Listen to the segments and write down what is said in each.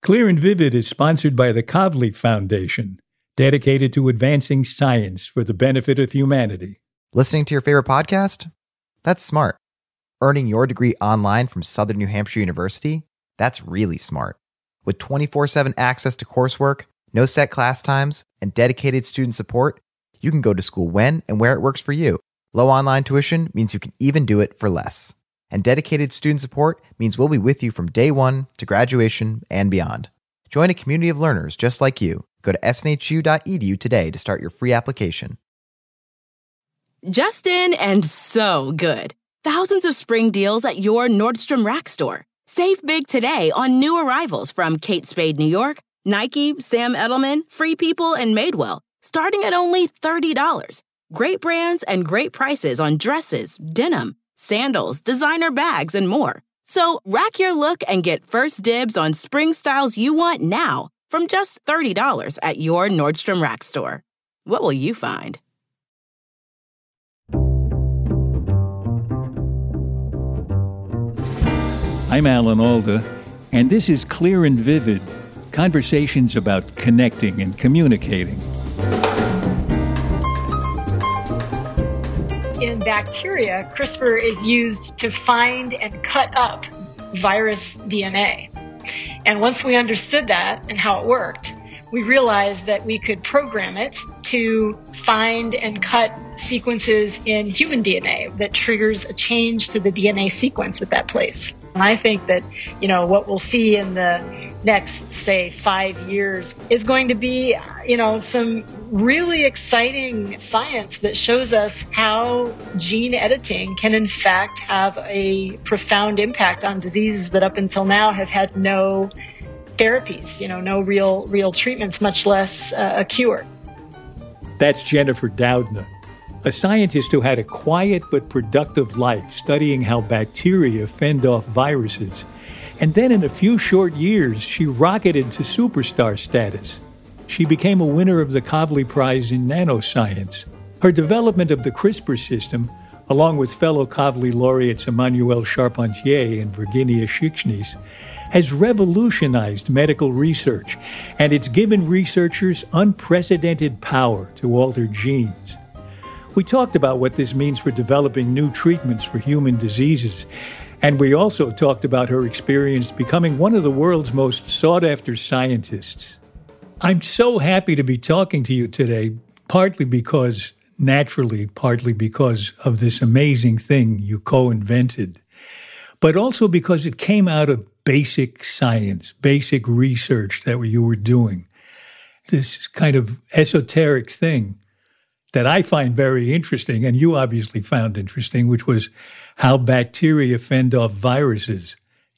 Clear and Vivid is sponsored by the Kavli Foundation, dedicated to advancing science for the benefit of humanity. Listening to your favorite podcast? That's smart. Earning your degree online from Southern New Hampshire University? That's really smart. With 24 7 access to coursework, no set class times, and dedicated student support, you can go to school when and where it works for you. Low online tuition means you can even do it for less and dedicated student support means we'll be with you from day one to graduation and beyond. Join a community of learners just like you. Go to snhu.edu today to start your free application. Justin and so good. Thousands of spring deals at your Nordstrom Rack store. Save big today on new arrivals from Kate Spade New York, Nike, Sam Edelman, Free People, and Madewell, starting at only $30. Great brands and great prices on dresses, denim, sandals, designer bags, and more. So rack your look and get first dibs on spring styles you want now from just $30 at your Nordstrom Rack store. What will you find? I'm Alan Alda, and this is Clear and Vivid conversations about connecting and communicating. In bacteria, CRISPR is used to find and cut up virus DNA. And once we understood that and how it worked, we realized that we could program it to find and cut sequences in human DNA that triggers a change to the DNA sequence at that place. And I think that, you know, what we'll see in the next, say, five years is going to be, you know, some really exciting science that shows us how gene editing can, in fact, have a profound impact on diseases that up until now have had no therapies, you know, no real, real treatments, much less uh, a cure. That's Jennifer Doudna a scientist who had a quiet but productive life studying how bacteria fend off viruses. And then in a few short years, she rocketed to superstar status. She became a winner of the Kavli Prize in Nanoscience. Her development of the CRISPR system, along with fellow Kavli laureates Emmanuelle Charpentier and Virginia Šikšnys, has revolutionized medical research, and it's given researchers unprecedented power to alter genes. We talked about what this means for developing new treatments for human diseases. And we also talked about her experience becoming one of the world's most sought after scientists. I'm so happy to be talking to you today, partly because, naturally, partly because of this amazing thing you co invented, but also because it came out of basic science, basic research that you were doing. This kind of esoteric thing that I find very interesting, and you obviously found interesting, which was how bacteria fend off viruses.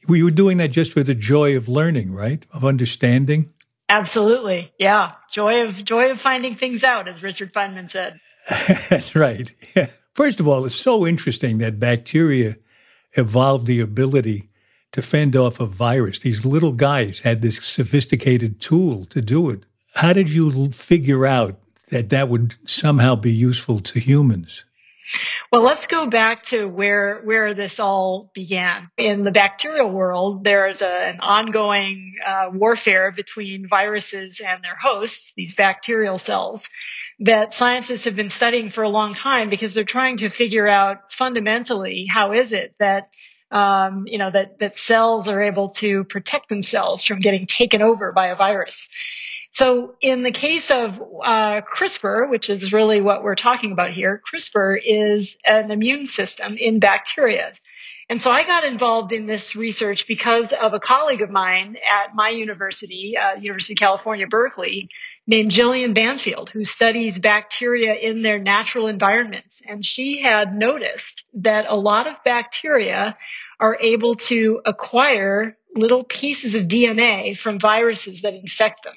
We were doing that just for the joy of learning, right? Of understanding. Absolutely. Yeah. Joy of joy of finding things out, as Richard Feynman said. That's right. Yeah. First of all, it's so interesting that bacteria evolved the ability to fend off a virus. These little guys had this sophisticated tool to do it. How did you figure out that that would somehow be useful to humans. Well, let's go back to where where this all began. In the bacterial world, there is a, an ongoing uh, warfare between viruses and their hosts, these bacterial cells, that scientists have been studying for a long time because they're trying to figure out fundamentally how is it that um, you know that that cells are able to protect themselves from getting taken over by a virus. So in the case of uh, CRISPR, which is really what we're talking about here, CRISPR is an immune system in bacteria. And so I got involved in this research because of a colleague of mine at my university, uh, University of California, Berkeley, named Jillian Banfield, who studies bacteria in their natural environments. And she had noticed that a lot of bacteria are able to acquire little pieces of DNA from viruses that infect them.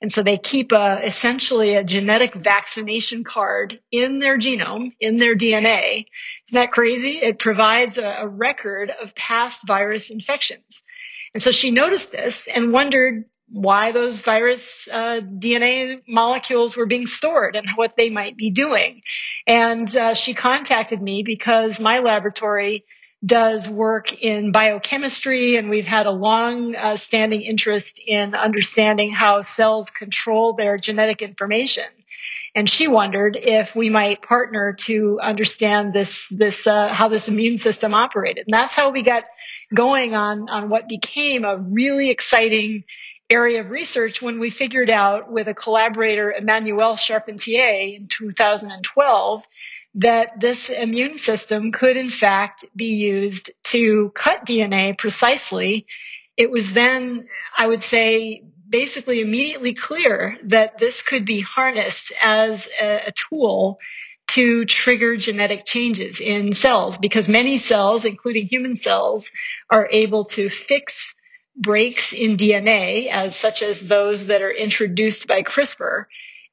And so they keep a, essentially a genetic vaccination card in their genome, in their DNA. Isn't that crazy? It provides a, a record of past virus infections. And so she noticed this and wondered why those virus uh, DNA molecules were being stored and what they might be doing. And uh, she contacted me because my laboratory does work in biochemistry, and we've had a long uh, standing interest in understanding how cells control their genetic information. And she wondered if we might partner to understand this, this, uh, how this immune system operated. And that's how we got going on, on what became a really exciting area of research when we figured out with a collaborator, Emmanuelle Charpentier in 2012, that this immune system could in fact be used to cut DNA precisely. It was then, I would say, basically immediately clear that this could be harnessed as a, tool to trigger genetic changes in cells because many cells, including human cells, are able to fix breaks in DNA as such as those that are introduced by CRISPR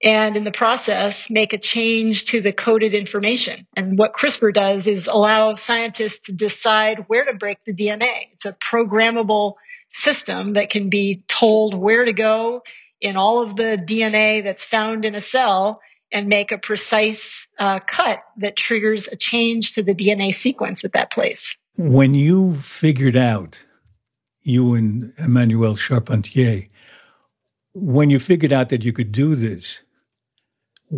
and in the process make a change to the coded information. And what CRISPR does is allow scientists to decide where to break the DNA. It's a programmable system that can be told where to go in all of the DNA that's found in a cell and make a precise uh, cut that triggers a change to the DNA sequence at that place. When you figured out, you and Emmanuelle Charpentier, when you figured out that you could do this,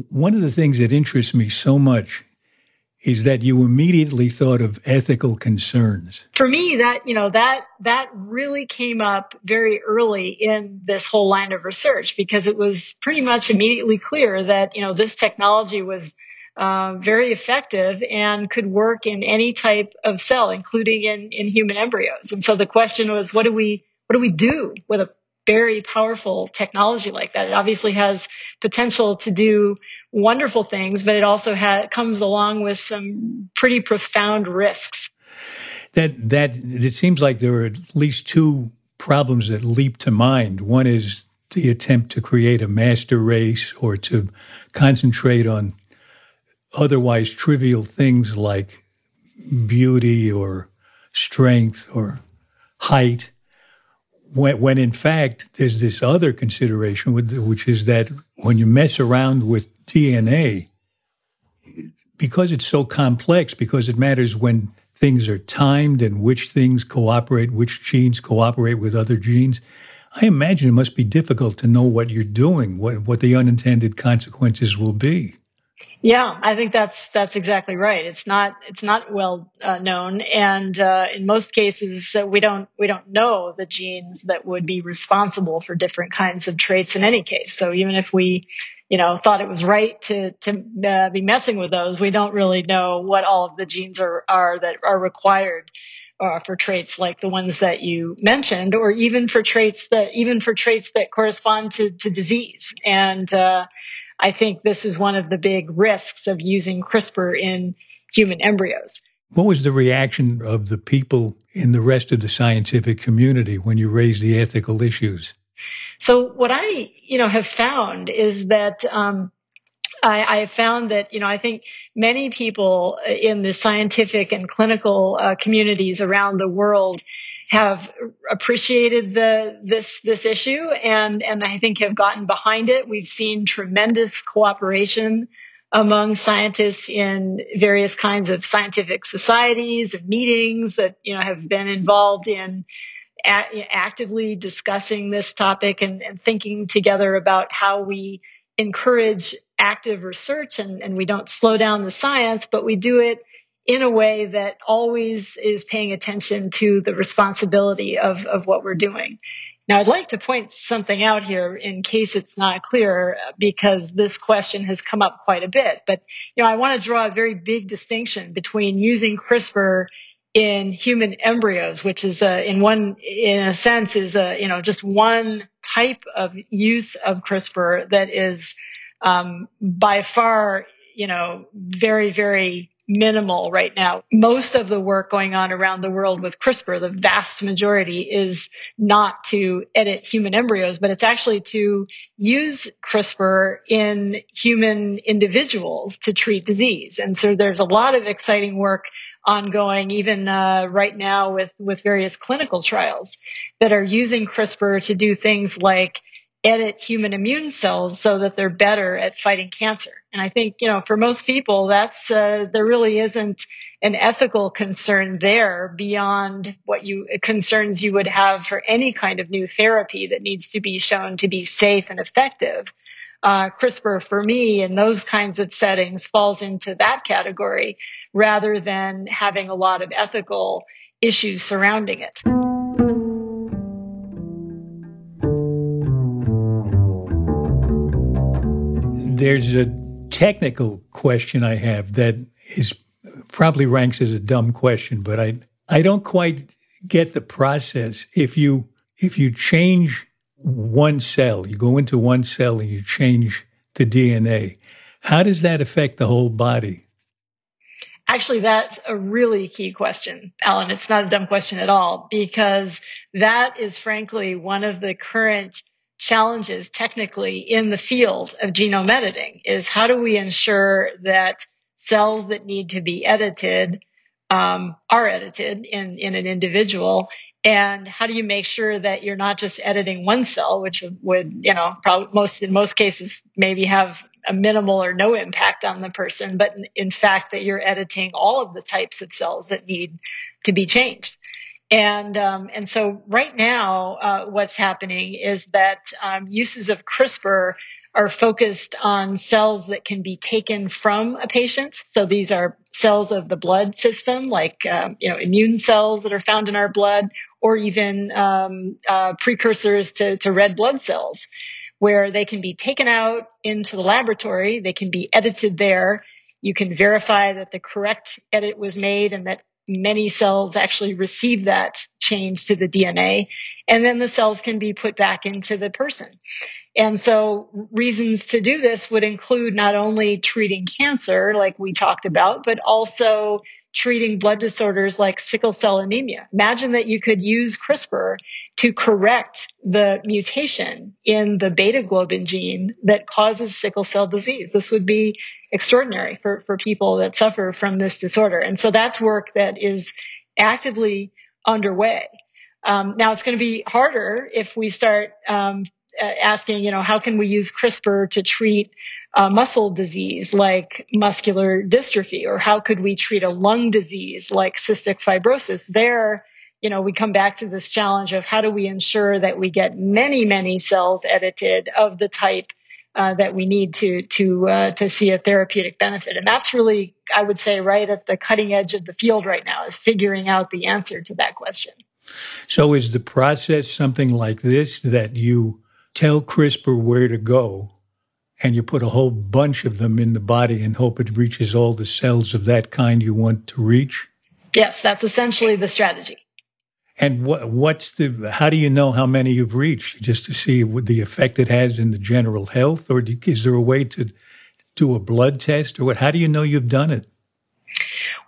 one of the things that interests me so much is that you immediately thought of ethical concerns. For me, that, you know, that, that really came up very early in this whole line of research because it was pretty much immediately clear that, you know, this technology was uh, very effective and could work in any type of cell, including in, in human embryos. And so the question was, what do we, what do we do with a very powerful technology like that. It obviously has potential to do wonderful things, but it also ha- comes along with some pretty profound risks. That that it seems like there are at least two problems that leap to mind. One is the attempt to create a master race or to concentrate on otherwise trivial things like beauty or strength or height when, when in fact there's this other consideration, which is that when you mess around with DNA, because it's so complex, because it matters when things are timed and which things cooperate, which genes cooperate with other genes. I imagine it must be difficult to know what you're doing, what, what the unintended consequences will be. Yeah, I think that's that's exactly right. It's not it's not well uh, known, and uh, in most cases uh, we don't we don't know the genes that would be responsible for different kinds of traits in any case. So even if we, you know, thought it was right to to uh, be messing with those, we don't really know what all of the genes are are that are required uh, for traits like the ones that you mentioned, or even for traits that even for traits that correspond to to disease and uh, I think this is one of the big risks of using CRISPR in human embryos. What was the reaction of the people in the rest of the scientific community when you raised the ethical issues? So what I, you know, have found is that um, I, I, have found that, you know, I think many people in the scientific and clinical uh, communities around the world have appreciated the this this issue and and I think have gotten behind it. We've seen tremendous cooperation among scientists in various kinds of scientific societies and meetings that you know have been involved in actively discussing this topic and, and thinking together about how we encourage active research and, and we don't slow down the science, but we do it in a way that always is paying attention to the responsibility of, of what we're doing. Now, I'd like to point something out here in case it's not clear because this question has come up quite a bit. But, you know, I want to draw a very big distinction between using CRISPR in human embryos, which is a, in one, in a sense is a, you know, just one type of use of CRISPR that is, um, by far, you know, very, very minimal right now. Most of the work going on around the world with CRISPR, the vast majority is not to edit human embryos, but it's actually to use CRISPR in human individuals to treat disease. And so there's a lot of exciting work ongoing even uh, right now with with various clinical trials that are using CRISPR to do things like edit human immune cells so that they're better at fighting cancer. And I think, you know, for most people, that's, uh, there really isn't an ethical concern there beyond what you, concerns you would have for any kind of new therapy that needs to be shown to be safe and effective. Uh, CRISPR for me in those kinds of settings falls into that category rather than having a lot of ethical issues surrounding it. There's a technical question I have that is probably ranks as a dumb question, but I I don't quite get the process. If you if you change one cell, you go into one cell and you change the DNA, how does that affect the whole body? Actually, that's a really key question, Alan. It's not a dumb question at all because that is frankly one of the current challenges technically in the field of genome editing is how do we ensure that cells that need to be edited um, are edited in, in an individual? And how do you make sure that you're not just editing one cell which would you know probably most in most cases maybe have a minimal or no impact on the person but in, in fact that you're editing all of the types of cells that need to be changed and um, and so right now, uh, what's happening is that um, uses of CRISPR are focused on cells that can be taken from a patient. So these are cells of the blood system, like um, you know immune cells that are found in our blood, or even um, uh, precursors to, to red blood cells, where they can be taken out into the laboratory. They can be edited there. You can verify that the correct edit was made and that many cells actually receive that change to the DNA, and then the cells can be put back into the person. And so reasons to do this would include not only treating cancer, like we talked about, but also treating blood disorders like sickle cell anemia. Imagine that you could use CRISPR to correct the mutation in the beta globin gene that causes sickle cell disease. This would be extraordinary for, for people that suffer from this disorder. And so that's work that is actively underway. Um, now it's going to be harder if we start um, asking, you know, how can we use CRISPR to treat a muscle disease like muscular dystrophy, or how could we treat a lung disease like cystic fibrosis? There, you know, we come back to this challenge of how do we ensure that we get many, many cells edited of the type uh, that we need to to uh, to see a therapeutic benefit, and that's really, I would say, right at the cutting edge of the field right now is figuring out the answer to that question. So, is the process something like this that you tell CRISPR where to go, and you put a whole bunch of them in the body and hope it reaches all the cells of that kind you want to reach? Yes, that's essentially the strategy. And what, what's the? How do you know how many you've reached? Just to see what the effect it has in the general health, or do, is there a way to do a blood test, or what? How do you know you've done it?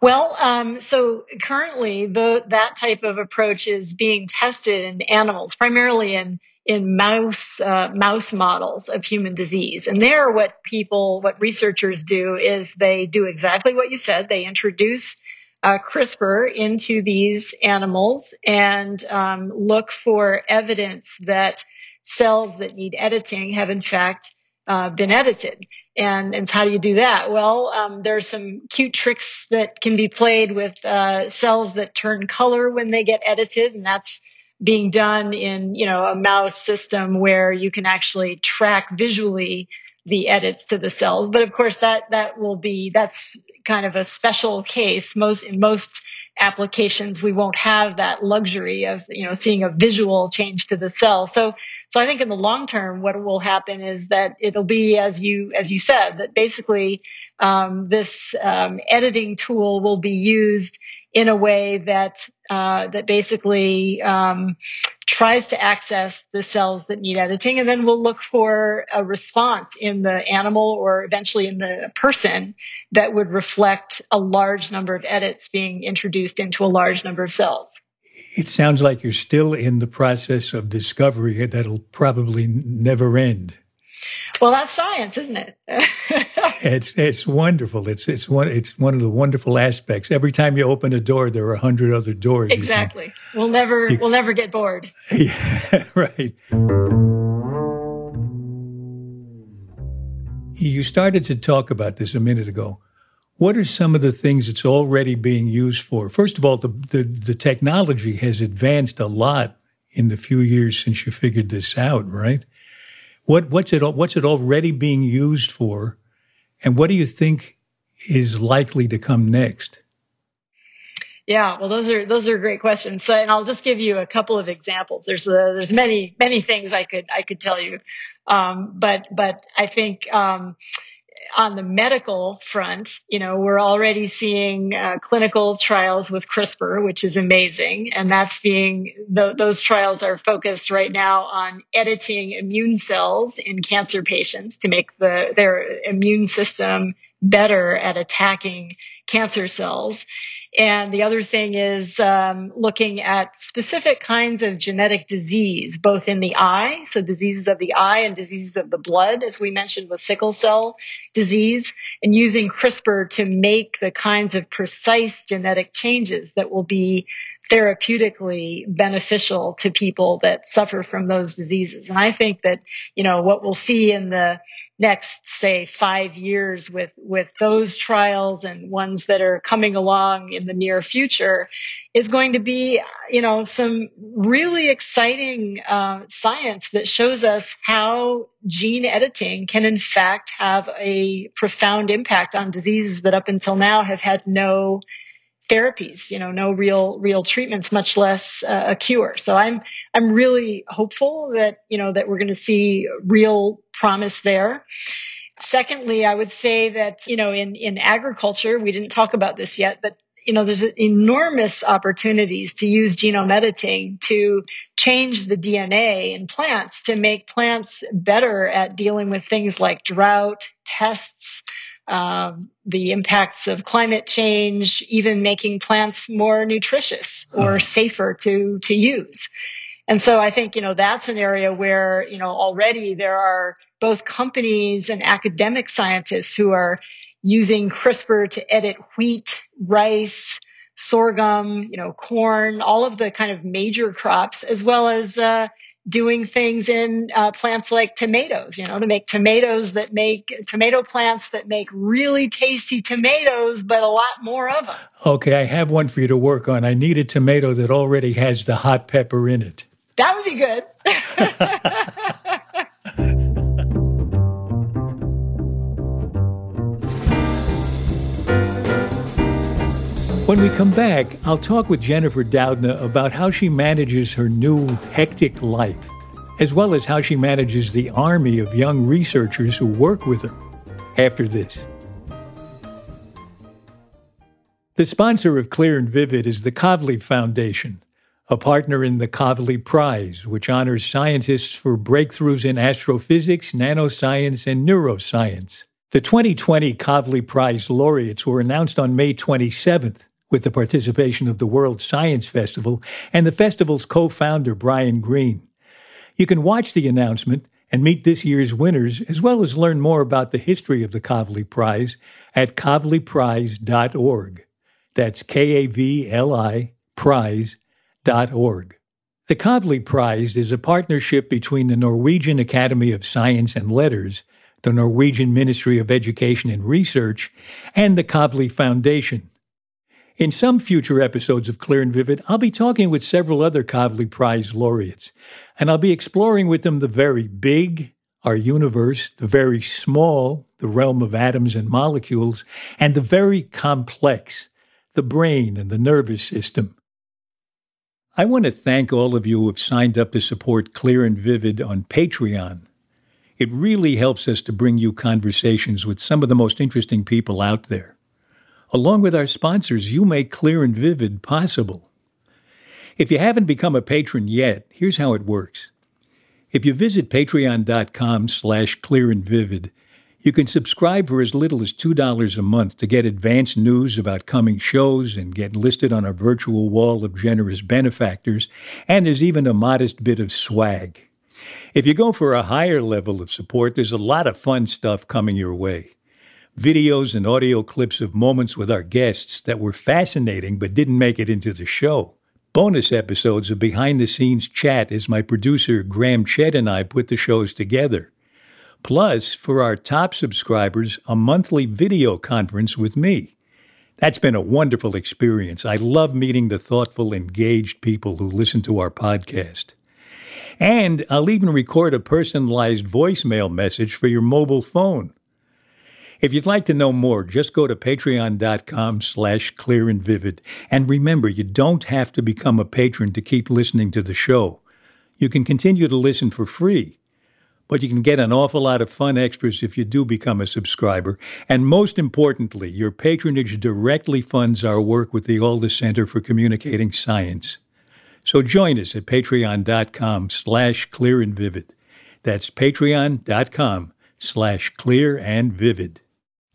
Well, um, so currently the, that type of approach is being tested in animals, primarily in in mouse uh, mouse models of human disease. And there, what people, what researchers do is they do exactly what you said. They introduce uh, CRISPR into these animals and um, look for evidence that cells that need editing have in fact uh, been edited. And, and how do you do that? Well, um, there are some cute tricks that can be played with uh, cells that turn color when they get edited, and that's being done in you know a mouse system where you can actually track visually the edits to the cells. But of course, that that will be that's kind of a special case. Most in most applications, we won't have that luxury of you know seeing a visual change to the cell. So so I think in the long term, what will happen is that it'll be as you as you said that basically um, this um, editing tool will be used in a way that uh, that basically um, tries to access the cells that need editing, and then we'll look for a response in the animal or eventually in the person that would reflect a large number of edits being introduced into a large number of cells. It sounds like you're still in the process of discovery that'll probably never end. Well, that's science, isn't it? it's it's wonderful. It's it's one it's one of the wonderful aspects. Every time you open a door, there are a hundred other doors. Exactly. Can, we'll never you, we'll never get bored. Yeah, right. You started to talk about this a minute ago. What are some of the things it's already being used for? First of all, the, the, the technology has advanced a lot in the few years since you figured this out, right? What, what's it what's it already being used for, and what do you think is likely to come next? Yeah, well, those are those are great questions. So, and I'll just give you a couple of examples. There's a, there's many many things I could I could tell you, um, but but I think um, on the medical front, you know, we're already seeing uh, clinical trials with CRISPR, which is amazing. And that's being, th- those trials are focused right now on editing immune cells in cancer patients to make the, their immune system better at attacking cancer cells. And the other thing is um, looking at specific kinds of genetic disease, both in the eye, so diseases of the eye and diseases of the blood, as we mentioned with sickle cell disease, and using CRISPR to make the kinds of precise genetic changes that will be therapeutically beneficial to people that suffer from those diseases. And I think that, you know, what we'll see in the next, say, five years with, with those trials and ones that are coming along in the near future is going to be, you know, some really exciting uh, science that shows us how gene editing can in fact have a profound impact on diseases that up until now have had no therapies, you know, no real, real treatments, much less uh, a cure. So I'm, I'm really hopeful that, you know, that we're going to see real promise there. Secondly, I would say that, you know, in, in agriculture, we didn't talk about this yet, but you know, there's enormous opportunities to use genome editing to change the DNA in plants to make plants better at dealing with things like drought, pests, um, the impacts of climate change, even making plants more nutritious or safer to to use. And so I think you know that's an area where you know already there are both companies and academic scientists who are using CRISPR to edit wheat, rice, sorghum, you know, corn, all of the kind of major crops, as well as uh, doing things in uh, plants like tomatoes, you know, to make tomatoes that make tomato plants that make really tasty tomatoes, but a lot more of them. Okay, I have one for you to work on. I need a tomato that already has the hot pepper in it. That would be good. When we come back, I'll talk with Jennifer Doudna about how she manages her new hectic life, as well as how she manages the army of young researchers who work with her. After this. The sponsor of Clear and Vivid is the Kavli Foundation, a partner in the Kavli Prize, which honors scientists for breakthroughs in astrophysics, nanoscience, and neuroscience. The 2020 Kavli Prize laureates were announced on May 27th with the participation of the World Science Festival and the festival's co founder, Brian Greene. You can watch the announcement and meet this year's winners, as well as learn more about the history of the Kavli Prize at kavliprize.org. That's K A V L I prize.org. The Kavli Prize is a partnership between the Norwegian Academy of Science and Letters, the Norwegian Ministry of Education and Research, and the Kavli Foundation. In some future episodes of Clear and Vivid, I'll be talking with several other Kavli Prize laureates, and I'll be exploring with them the very big, our universe, the very small, the realm of atoms and molecules, and the very complex, the brain and the nervous system. I want to thank all of you who have signed up to support Clear and Vivid on Patreon. It really helps us to bring you conversations with some of the most interesting people out there. Along with our sponsors, you make Clear and Vivid possible. If you haven't become a patron yet, here's how it works. If you visit patreon.com slash clear and vivid, you can subscribe for as little as $2 a month to get advance news about coming shows and get listed on our virtual wall of generous benefactors, and there's even a modest bit of swag. If you go for a higher level of support, there's a lot of fun stuff coming your way videos and audio clips of moments with our guests that were fascinating but didn't make it into the show. Bonus episodes of behind the scenes chat as my producer Graham Chedd and I put the shows together. Plus, for our top subscribers, a monthly video conference with me. That's been a wonderful experience. I love meeting the thoughtful, engaged people who listen to our podcast. And I'll even record a personalized voicemail message for your mobile phone. If you'd like to know more, just go to patreon.com slash clear and vivid. And remember, you don't have to become a patron to keep listening to the show. You can continue to listen for free, but you can get an awful lot of fun extras if you do become a subscriber. And most importantly, your patronage directly funds our work with the Alda Center for Communicating Science. So join us at patreon.com slash clear and vivid. That's patreon.com slash clear and vivid.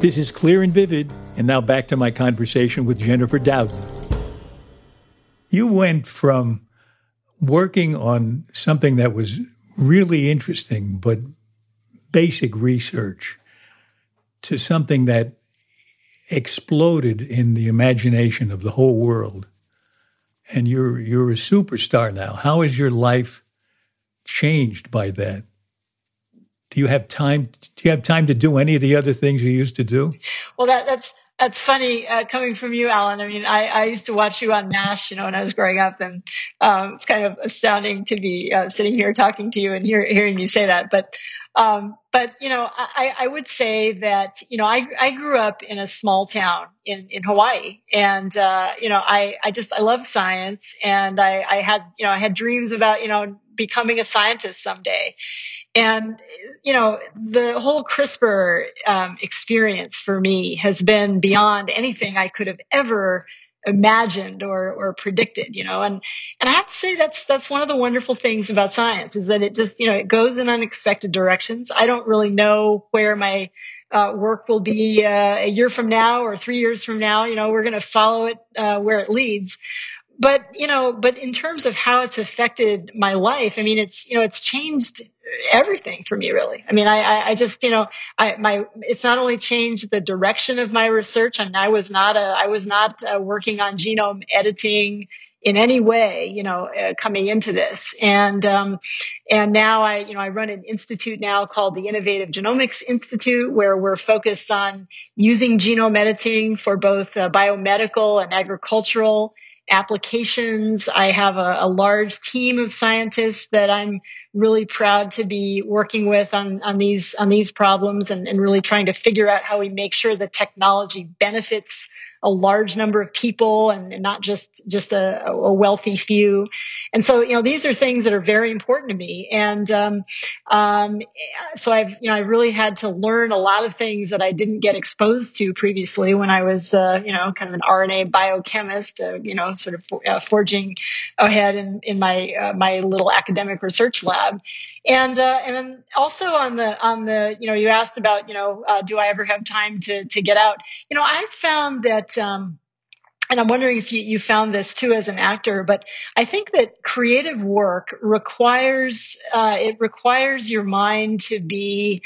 This is Clear and Vivid, and now back to my conversation with Jennifer Doudna. You went from working on something that was really interesting, but basic research, to something that exploded in the imagination of the whole world. And you're you're a superstar now. How has your life changed by that? Do you have time? Do you have time to do any of the other things you used to do? Well, that, that's that's funny uh, coming from you, Alan. I mean, I, I used to watch you on M*A*S*H, you know, when I was growing up, and um, it's kind of astounding to be uh, sitting here talking to you and hear, hearing you say that. But um, but you know, I, I would say that you know, I I grew up in a small town in in Hawaii, and uh, you know, I I just I love science, and I I had you know I had dreams about you know becoming a scientist someday. And, you know, the whole CRISPR um, experience for me has been beyond anything I could have ever imagined or, or predicted, you know, and, and I have to say that's, that's one of the wonderful things about science is that it just, you know, it goes in unexpected directions. I don't really know where my uh, work will be uh, a year from now or three years from now. You know, we're going to follow it uh, where it leads but you know but in terms of how it's affected my life i mean it's you know it's changed everything for me really i mean i i just you know i my it's not only changed the direction of my research I and i was not a i was not uh, working on genome editing in any way, you know, uh, coming into this. And, um, and now I, you know, I run an institute now called the Innovative Genomics Institute, where we're focused on using genome editing for both uh, biomedical and agricultural applications. I have a, a, large team of scientists that I'm really proud to be working with on, on these on these problems and, and really trying to figure out how we make sure the technology benefits a large number of people and, and not just just a, a, wealthy few. And so, you know, these are things that are very important to me. And um, um, so I've, you know, I really had to learn a lot of things that I didn't get exposed to previously when I was, uh, you know, kind of an RNA biochemist, uh, you know, sort of uh, forging ahead in, in my uh, my little academic research lab. And uh, and then also on the on the, you know, you asked about, you know, uh, do I ever have time to to get out? You know, I found that. Um, and I'm wondering if you, you found this too as an actor, but I think that creative work requires uh, it requires your mind to be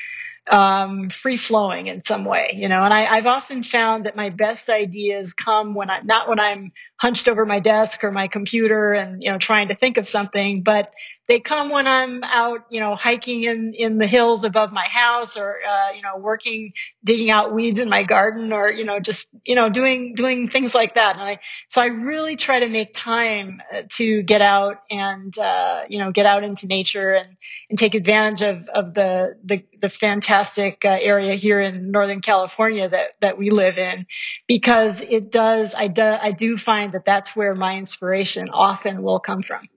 um, free flowing in some way, you know. And I, have often found that my best ideas come when I'm not when I'm hunched over my desk or my computer and you know trying to think of something, but they come when I'm out, you know, hiking in in the hills above my house, or uh, you know, working digging out weeds in my garden, or you know, just you know, doing doing things like that. And I so I really try to make time uh, to get out and uh, you know get out into nature and and take advantage of of the the, the fantastic uh, area here in Northern California that that we live in, because it does I do I do find that that's where my inspiration often will come from.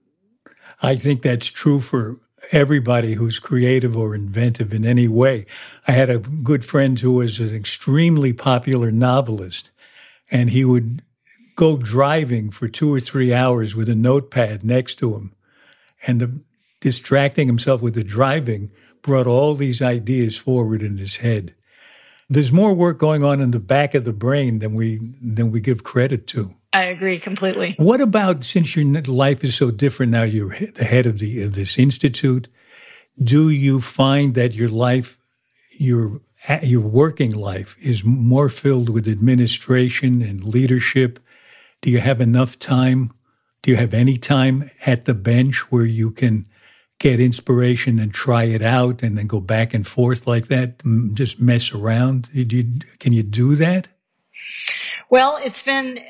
I think that's true for everybody who's creative or inventive in any way. I had a good friend who was an extremely popular novelist, and he would go driving for two or three hours with a notepad next to him. And the, distracting himself with the driving brought all these ideas forward in his head. There's more work going on in the back of the brain than we than we give credit to. I agree completely. What about since your life is so different now? You're the head of the of this institute. Do you find that your life, your your working life, is more filled with administration and leadership? Do you have enough time? Do you have any time at the bench where you can get inspiration and try it out, and then go back and forth like that? Just mess around. You, can you do that? Well, it's been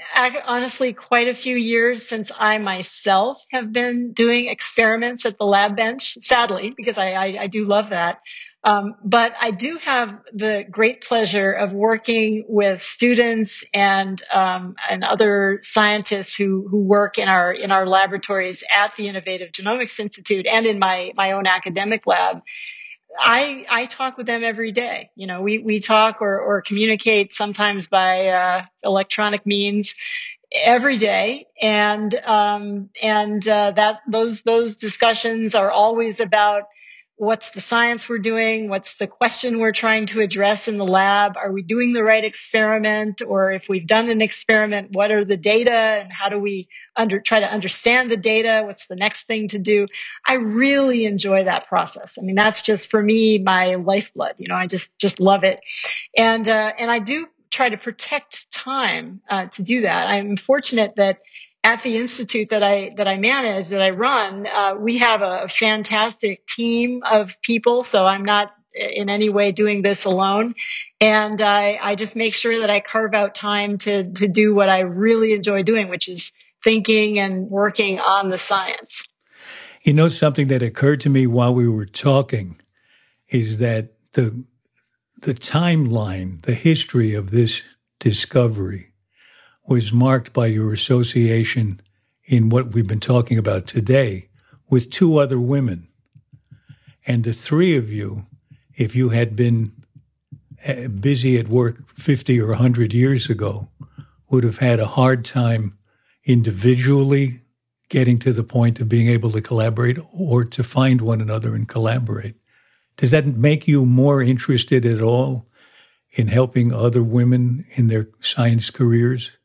honestly quite a few years since I myself have been doing experiments at the lab bench, sadly, because I, I, I do love that. Um, but I do have the great pleasure of working with students and um, and other scientists who who work in our in our laboratories at the Innovative Genomics Institute and in my my own academic lab I I talk with them every day. You know, we we talk or or communicate sometimes by uh, electronic means every day, and um, and uh, that those those discussions are always about what's the science we're doing? What's the question we're trying to address in the lab? Are we doing the right experiment? Or if we've done an experiment what are the data and how do we under try to understand the data? What's the next thing to do? I really enjoy that process. I mean that's just for me my lifeblood. You know i just just love it. And uh, and i do try to protect time uh, to do that. I'm fortunate that at the institute that I that I manage that I run, uh, we have a fantastic team of people. So I'm not in any way doing this alone, and I, I just make sure that I carve out time to to do what I really enjoy doing, which is thinking and working on the science. You know, something that occurred to me while we were talking is that the the timeline, the history of this discovery was marked by your association in what we've been talking about today with two other women. And the three of you, if you had been uh, busy at work 50 or 100 years ago, would have had a hard time individually getting to the point of being able to collaborate or to find one another and collaborate. Does that make you more interested at all in helping other women in their science careers?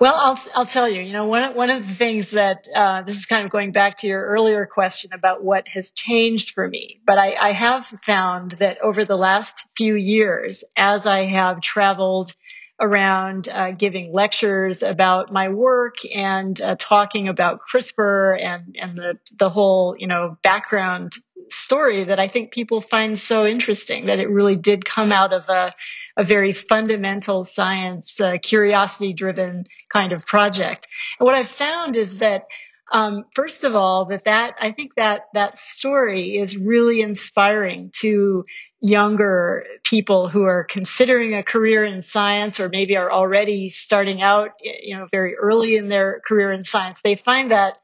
Well, I'll I'll tell you. You know, one one of the things that uh, this is kind of going back to your earlier question about what has changed for me, but I, I have found that over the last few years, as I have traveled around uh, giving lectures about my work and uh, talking about CRISPR and and the the whole you know background story that I think people find so interesting that it really did come out of a, a very fundamental science, uh, curiosity driven kind of project. And what I've found is that um, first of all, that that I think that that story is really inspiring to younger people who are considering a career in science or maybe are already starting out, you know, very early in their career in science. They find that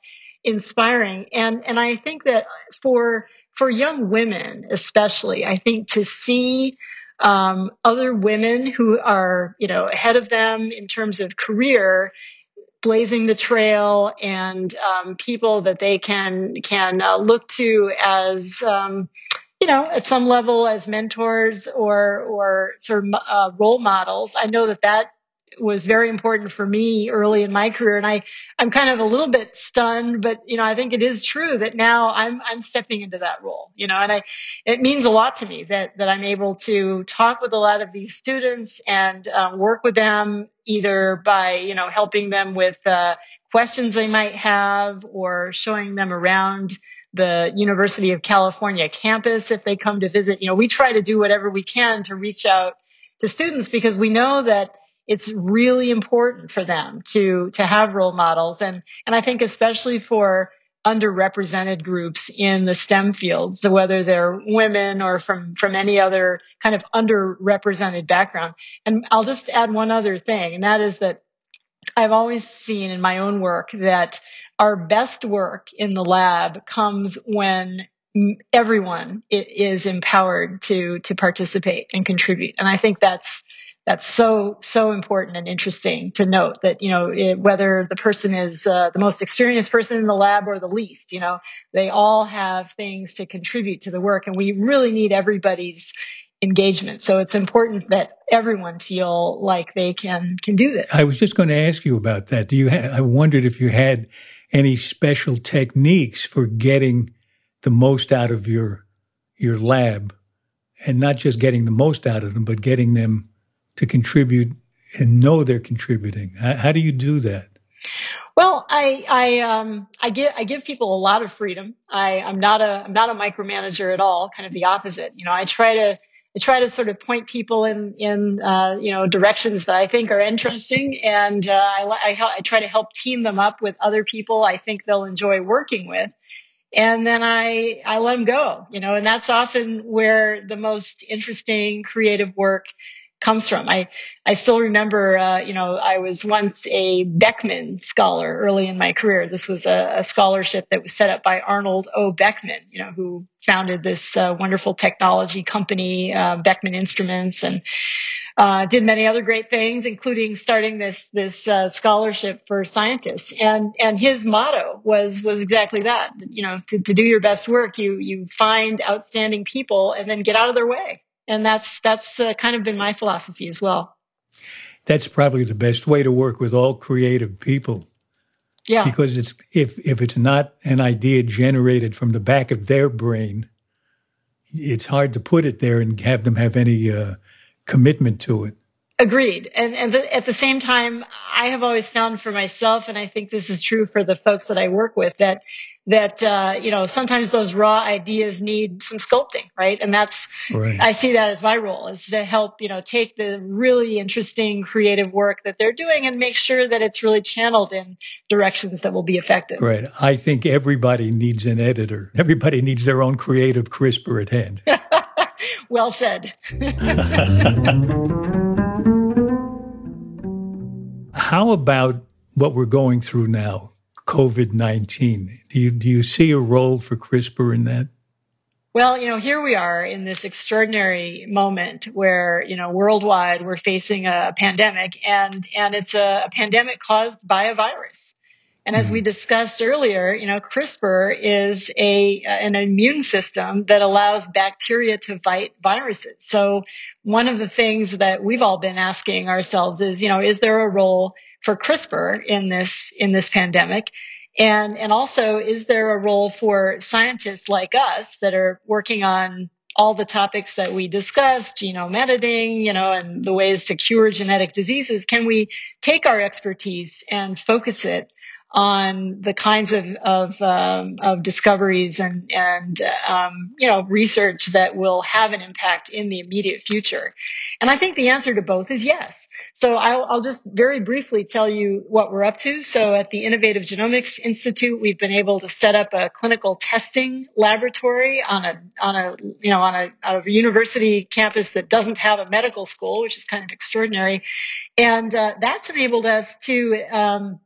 inspiring, and and I think that for for young women, especially, I think to see um, other women who are, you know, ahead of them in terms of career, blazing the trail, and um, people that they can can uh, look to as, um, you know, at some level as mentors or or sort of uh, role models. I know that that was very important for me early in my career. And I, I'm kind of a little bit stunned, but you know, I think it is true that now I'm, I'm stepping into that role, you know, and I, it means a lot to me that, that I'm able to talk with a lot of these students and uh, work with them either by, you know, helping them with, uh, questions they might have or showing them around the University of California campus if they come to visit. You know, we try to do whatever we can to reach out to students because we know that it's really important for them to to have role models and and I think especially for underrepresented groups in the STEM fields, whether they're women or from from any other kind of underrepresented background. And I'll just add one other thing, and that is that I've always seen in my own work that our best work in the lab comes when everyone is empowered to to participate and contribute and i think that's that's so so important and interesting to note that you know it, whether the person is uh, the most experienced person in the lab or the least you know they all have things to contribute to the work and we really need everybody's engagement. So it's important that everyone feel like they can can do this. I was just going to ask you about that. Do you ha- i wondered if you had any special techniques for getting the most out of your your lab and not just getting the most out of them but getting them to contribute and know they're contributing. How do you do that? Well i i um i give i give people a lot of freedom. I i'm not a i'm not a micromanager at all kind of the opposite. You know i try to I try to sort of point people in in uh, you know directions that I think are interesting, and uh, I, I, I try to help team them up with other people I think they'll enjoy working with and then I I let them go, you know, and that's often where the most interesting creative work comes from. I I still remember, uh, you know, I was once a Beckman scholar early in my career. This was a, a scholarship that was set up by Arnold O. Beckman, you know, who founded this uh, wonderful technology company, uh, Beckman Instruments, and uh, did many other great things, including starting this this uh, scholarship for scientists. And and his motto was was exactly that. You know, to, to do your best work, you you find outstanding people and then get out of their way. And that's that's uh, kind of been my philosophy as well. That's probably the best way to work with all creative people. Yeah. Because it's if if it's not an idea generated from the back of their brain, it's hard to put it there and have them have any uh, commitment to it. Agreed. And, and the, at the same time, I have always found for myself, and I think this is true for the folks that I work with, that that uh, you know sometimes those raw ideas need some sculpting, right? And that's right. I see that as my role is to help you know take the really interesting creative work that they're doing and make sure that it's really channeled in directions that will be effective. Right. I think everybody needs an editor. Everybody needs their own creative CRISPR at hand. well said. How about what we're going through now, COVID 19? Do you, do you see a role for CRISPR in that? Well, you know, here we are in this extraordinary moment where, you know, worldwide we're facing a pandemic and, and it's a, a pandemic caused by a virus. And as we mm-hmm. discussed earlier, you know, CRISPR is a an immune system that allows bacteria to fight viruses. So one of the things that we've all been asking ourselves is, you know, is there a role for CRISPR in this in this pandemic? And and also is there a role for scientists like us that are working on all the topics that we discussed, genome editing, you know, and the ways to cure genetic diseases, can we take our expertise and focus it on the kinds of of, um, of discoveries and and um, you know research that will have an impact in the immediate future. And I think the answer to both is yes. So I'll, I'll just very briefly tell you what we're up to. So at the Innovative Genomics Institute, we've been able to set up a clinical testing laboratory on a on a you know on a, a university campus that doesn't have a medical school, which is kind of extraordinary. And uh, that's enabled us to um,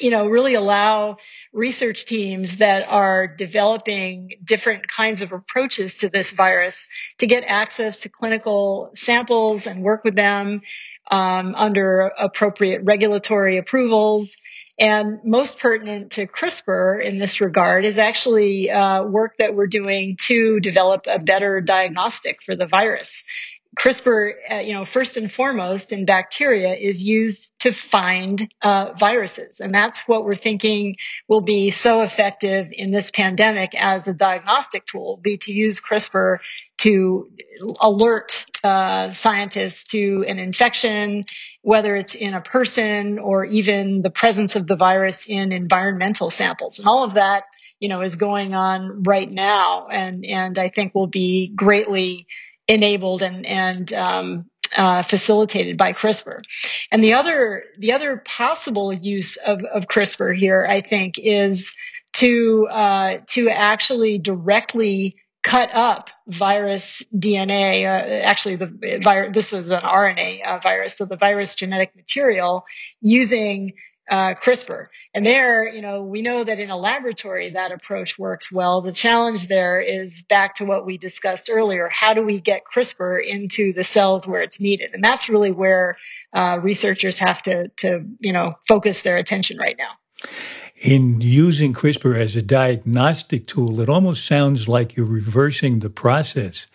you know, really allow research teams that are developing different kinds of approaches to this virus to get access to clinical samples and work with them um, under appropriate regulatory approvals. And most pertinent to CRISPR in this regard is actually uh, work that we're doing to develop a better diagnostic for the virus CRISPR, uh, you know, first and foremost in bacteria is used to find uh, viruses. And that's what we're thinking will be so effective in this pandemic as a diagnostic tool, be to use CRISPR to alert uh, scientists to an infection, whether it's in a person or even the presence of the virus in environmental samples. And all of that, you know, is going on right now. And, and I think will be greatly enabled and and um, uh, facilitated by CRISPR. And the other the other possible use of, of CRISPR here, I think, is to uh, to actually directly cut up virus DNA. Uh, actually, the virus this is an RNA uh, virus, so the virus genetic material using uh, CRISPR. And there, you know, we know that in a laboratory that approach works well. The challenge there is back to what we discussed earlier. How do we get CRISPR into the cells where it's needed? And that's really where uh, researchers have to, to, you know, focus their attention right now. In using CRISPR as a diagnostic tool, it almost sounds like you're reversing the process.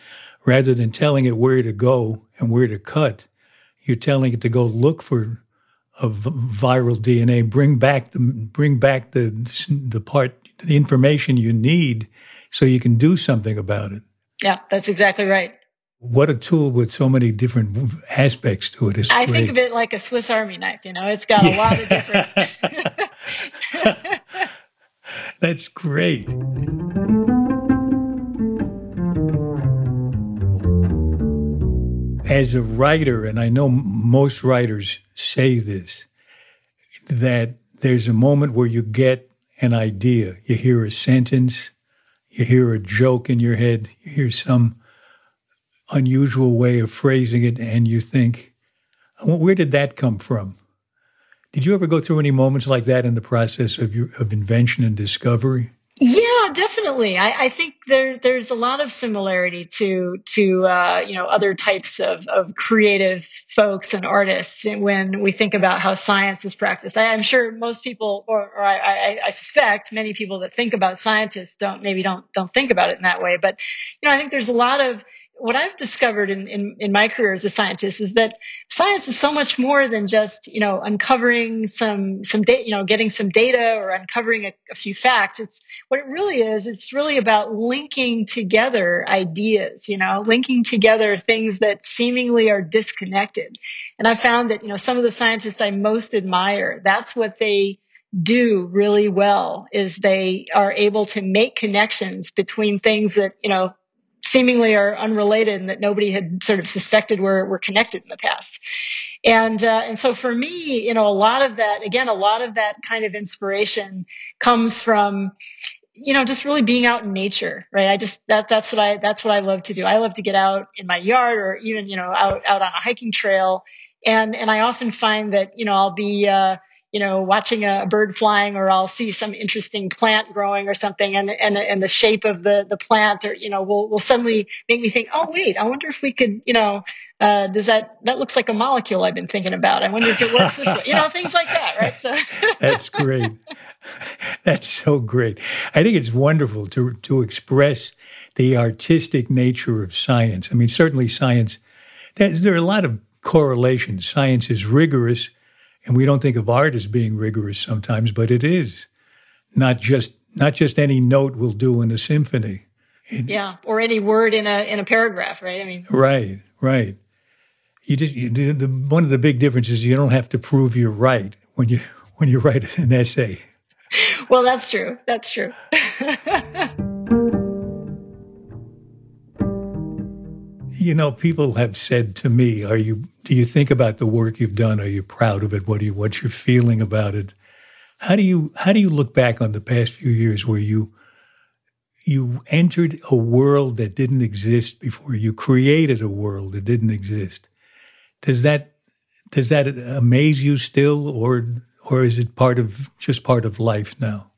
Rather than telling it where to go and where to cut, you're telling it to go look for of viral DNA, bring back the bring back the the part the information you need so you can do something about it. Yeah, that's exactly right. What a tool with so many different aspects to it is. I great. think of it like a Swiss Army knife. You know, it's got yeah. a lot of different. that's great. As a writer, and I know most writers say this that there's a moment where you get an idea. You hear a sentence, you hear a joke in your head, you hear some unusual way of phrasing it, and you think, where did that come from? Did you ever go through any moments like that in the process of your of invention and discovery? Yeah, definitely. I, I think there, there's a lot of similarity to to uh, you know other types of, of creative folks and artists when we think about how science is practiced. I, am sure most people, or, or I, I, suspect many people that think about scientists don't maybe don't don't think about it in that way. But you know, I think there's a lot of what I've discovered in, in, in, my career as a scientist is that science is so much more than just, you know, uncovering some, some data, you know, getting some data or uncovering a, a, few facts. It's what it really is. It's really about linking together ideas, you know, linking together things that seemingly are disconnected. And I found that, you know, some of the scientists I most admire, that's what they do really well is they are able to make connections between things that, you know, seemingly are unrelated and that nobody had sort of suspected were, were connected in the past. And, uh, and so for me, you know, a lot of that, again, a lot of that kind of inspiration comes from, you know, just really being out in nature, right? I just, that, that's what I, that's what I love to do. I love to get out in my yard or even, you know, out, out on a hiking trail. And, and I often find that, you know, I'll be, uh, you know, watching a bird flying or I'll see some interesting plant growing or something and, and, and the shape of the, the plant or, you know, will, will suddenly make me think, oh, wait, I wonder if we could, you know, uh, does that, that looks like a molecule I've been thinking about. I wonder if it works this you know, things like that, right? So that's great. That's so great. I think it's wonderful to, to express the artistic nature of science. I mean, certainly science, there are a lot of correlations. Science is rigorous and we don't think of art as being rigorous sometimes, but it is. Not just not just any note will do in a symphony. It, yeah, or any word in a in a paragraph, right? I mean, right, right. You just you, the, the, one of the big differences you don't have to prove you're right when you when you write an essay. Well, that's true. That's true. you know, people have said to me, "Are you? Do you think about the work you've done? Are you proud of it? What do you? What's your feeling about it? How do you? How do you look back on the past few years where you you entered a world that didn't exist before? You created a world that didn't exist. Does that does that amaze you still, or or is it part of just part of life now?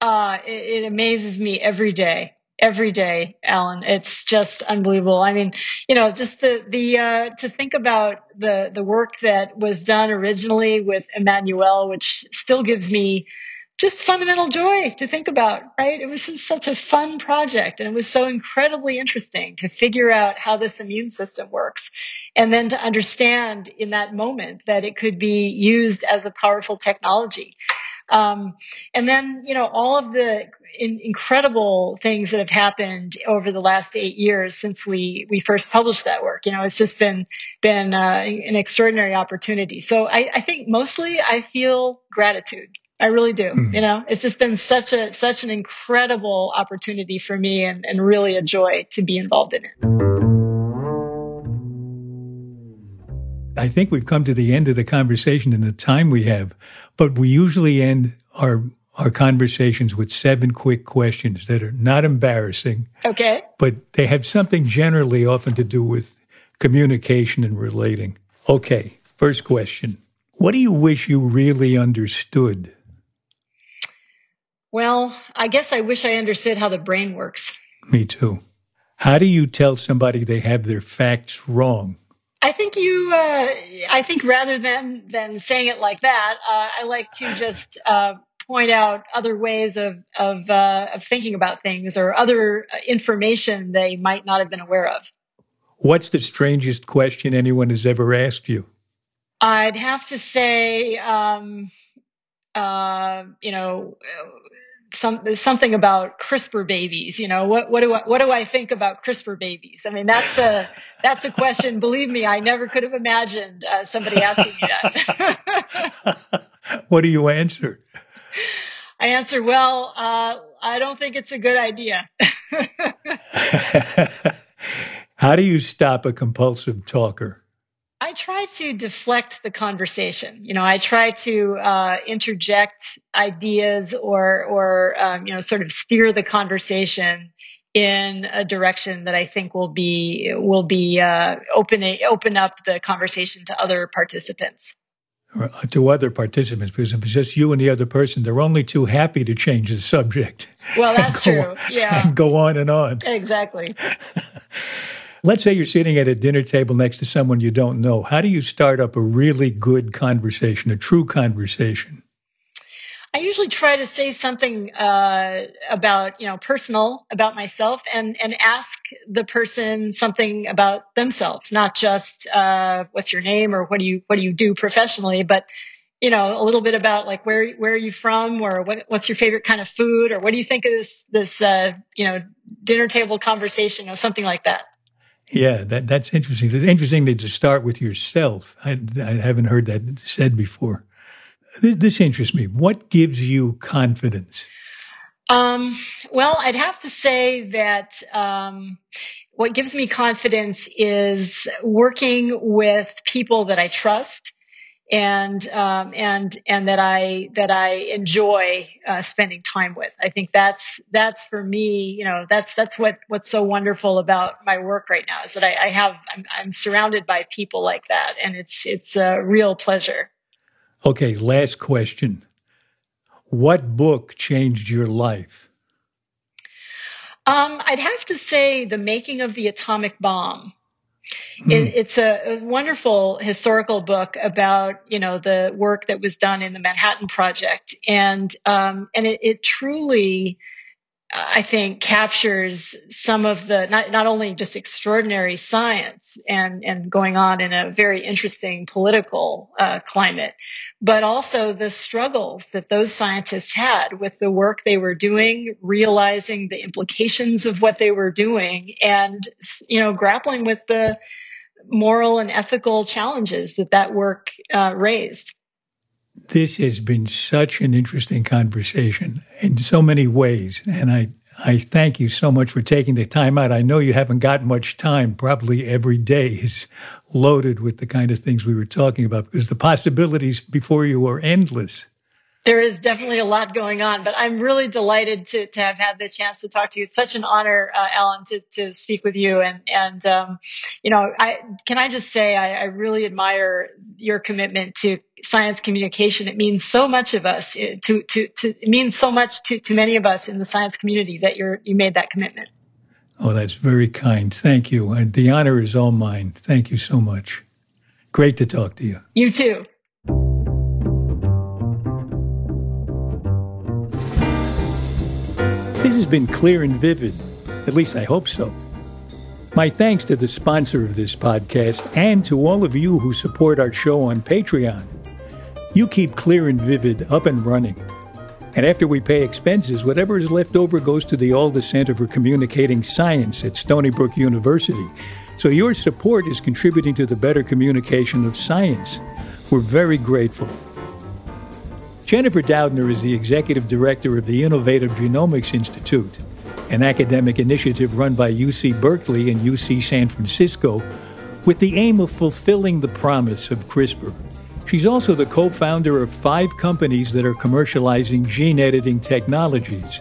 Uh, it, it amazes me every day every day, Alan. It's just unbelievable. I mean, you know, just the the uh, to think about the the work that was done originally with Emmanuelle, which still gives me just fundamental joy to think about, right? It was such a fun project and it was so incredibly interesting to figure out how this immune system works and then to understand in that moment that it could be used as a powerful technology. Um, and then, you know, all of the in, incredible things that have happened over the last eight years since we we first published that work. You know, it's just been been uh, an extraordinary opportunity. So I, I think mostly I feel gratitude. I really do. Mm. You know, it's just been such a such an incredible opportunity for me and, and really a joy to be involved in it. I think we've come to the end of the conversation in the time we have, but we usually end our our conversations with seven quick questions that are not embarrassing. Okay. But they have something generally often to do with communication and relating. Okay, first question. What do you wish you really understood? Well, I guess I wish I understood how the brain works. Me too. How do you tell somebody they have their facts wrong? I think you. Uh, I think rather than than saying it like that, uh, I like to just uh, point out other ways of of, uh, of thinking about things or other information they might not have been aware of. What's the strangest question anyone has ever asked you? I'd have to say, um, uh, you know, some, something about CRISPR babies. You know, what, what do I, what do I think about CRISPR babies? I mean, that's a, that's a question. Believe me, I never could have imagined uh, somebody asking me that. what do you answer? I answer, well, uh, I don't think it's a good idea. How do you stop a compulsive talker? I try to deflect the conversation. You know, I try to uh, interject ideas or, or um, you know, sort of steer the conversation in a direction that I think will be will be uh, open open up the conversation to other participants. Uh, to other participants, because if it's just you and the other person, they're only too happy to change the subject. Well, that's true. On, yeah, and go on and on. Exactly. Let's say you're sitting at a dinner table next to someone you don't know. How do you start up a really good conversation, a true conversation? I usually try to say something uh, about, you know, personal about myself, and and ask the person something about themselves, not just uh, what's your name or what do you what do you do professionally, but you know, a little bit about like where where are you from, or what what's your favorite kind of food, or what do you think of this this uh, you know dinner table conversation, or something like that. Yeah, that, that's interesting. It's interesting to start with yourself. I, I haven't heard that said before. This, this interests me. What gives you confidence? Um, well, I'd have to say that um, what gives me confidence is working with people that I trust and um, and and that I that I enjoy uh, spending time with. I think that's that's for me. You know, that's that's what what's so wonderful about my work right now is that I, I have I'm, I'm surrounded by people like that, and it's it's a real pleasure. Okay, last question. What book changed your life? Um, I'd have to say The Making of the Atomic Bomb. Mm. It, it's a, a, wonderful historical book about you know the work that was done in the Manhattan Project, and um, and it, it truly I think captures some of the not not only just extraordinary science and and going on in a very interesting political uh, climate, but also the struggles that those scientists had with the work they were doing, realizing the implications of what they were doing, and you know grappling with the moral and ethical challenges that that work uh, raised. This has been such an interesting conversation in so many ways. And I, I thank you so much for taking the time out. I know you haven't got much time. Probably every day is loaded with the kind of things we were talking about because the possibilities before you are endless there is definitely a lot going on, but I'm really delighted to, to have had the chance to talk to you. It's such an honor, uh, Alan, to, to speak with you. And, and, um, you know, I, can I just say, I, I really admire your commitment to science communication. It means so much of us eh, to, to, to, it means so much to, to many of us in the science community that you're, you made that commitment. Oh, that's very kind. Thank you. And the honor is all mine. Thank you so much. Great to talk to you. You too. This has been clear and vivid. At least I hope so. My thanks to the sponsor of this podcast and to all of you who support our show on Patreon. You keep Clear and Vivid up and running. And after we pay expenses, whatever is left over goes to the Alda Center for Communicating Science at Stony Brook University. So your support is contributing to the better communication of science. We're very grateful. Jennifer Doudna is the executive director of the Innovative Genomics Institute, an academic initiative run by UC Berkeley and UC San Francisco with the aim of fulfilling the promise of CRISPR. She's also the co founder of five companies that are commercializing gene editing technologies.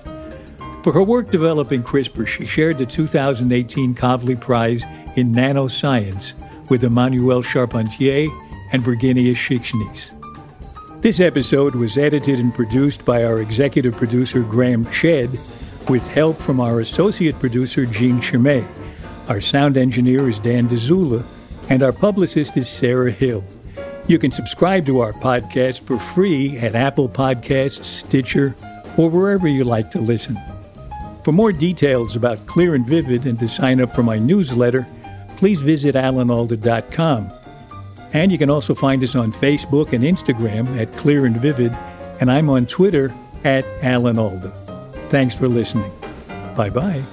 For her work developing CRISPR, she shared the 2018 Kavli Prize in Nanoscience with Emmanuelle Charpentier and Virginijus Šikšnys. This episode was edited and produced by our executive producer Graham Chedd, with help from our associate producer Jean Chimay. Our sound engineer is Dan Dzula, and our publicist is Sarah Hill. You can subscribe to our podcast for free at Apple Podcasts, Stitcher, or wherever you like to listen. For more details about Clear and Vivid and to sign up for my newsletter, please visit alanalda.com. And you can also find us on Facebook and Instagram at Clear and Vivid, and I'm on Twitter at Alan Alda. Thanks for listening. Bye bye.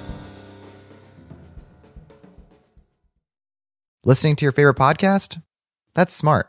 Listening to your favorite podcast? That's smart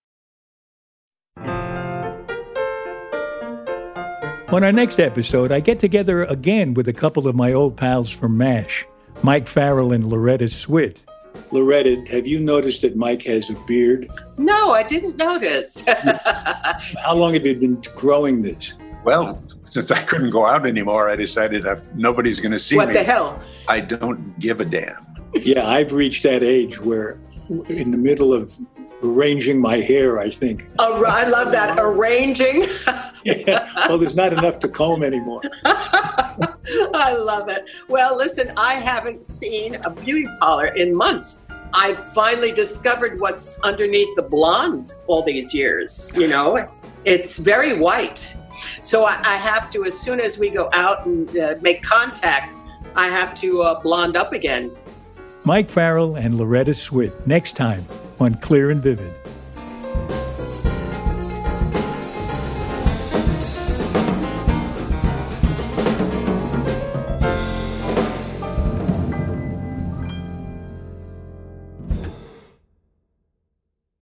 On our next episode, I get together again with a couple of my old pals from M*A*S*H, Mike Farrell and Loretta Swit. Loretta, have you noticed that Mike has a beard? No, I didn't notice. How long have you been growing this? Well, since I couldn't go out anymore, I decided that nobody's going to see what me. What the hell? I don't give a damn. yeah, I've reached that age where, in the middle of arranging my hair, I think. Oh, I love that. Arranging. yeah. Well, there's not enough to comb anymore. I love it. Well, listen, I haven't seen a beauty parlor in months. I finally discovered what's underneath the blonde all these years. You know, it's very white. So I, I have to, as soon as we go out and uh, make contact, I have to uh, blonde up again. Mike Farrell and Loretta Swit next time on Clear and Vivid.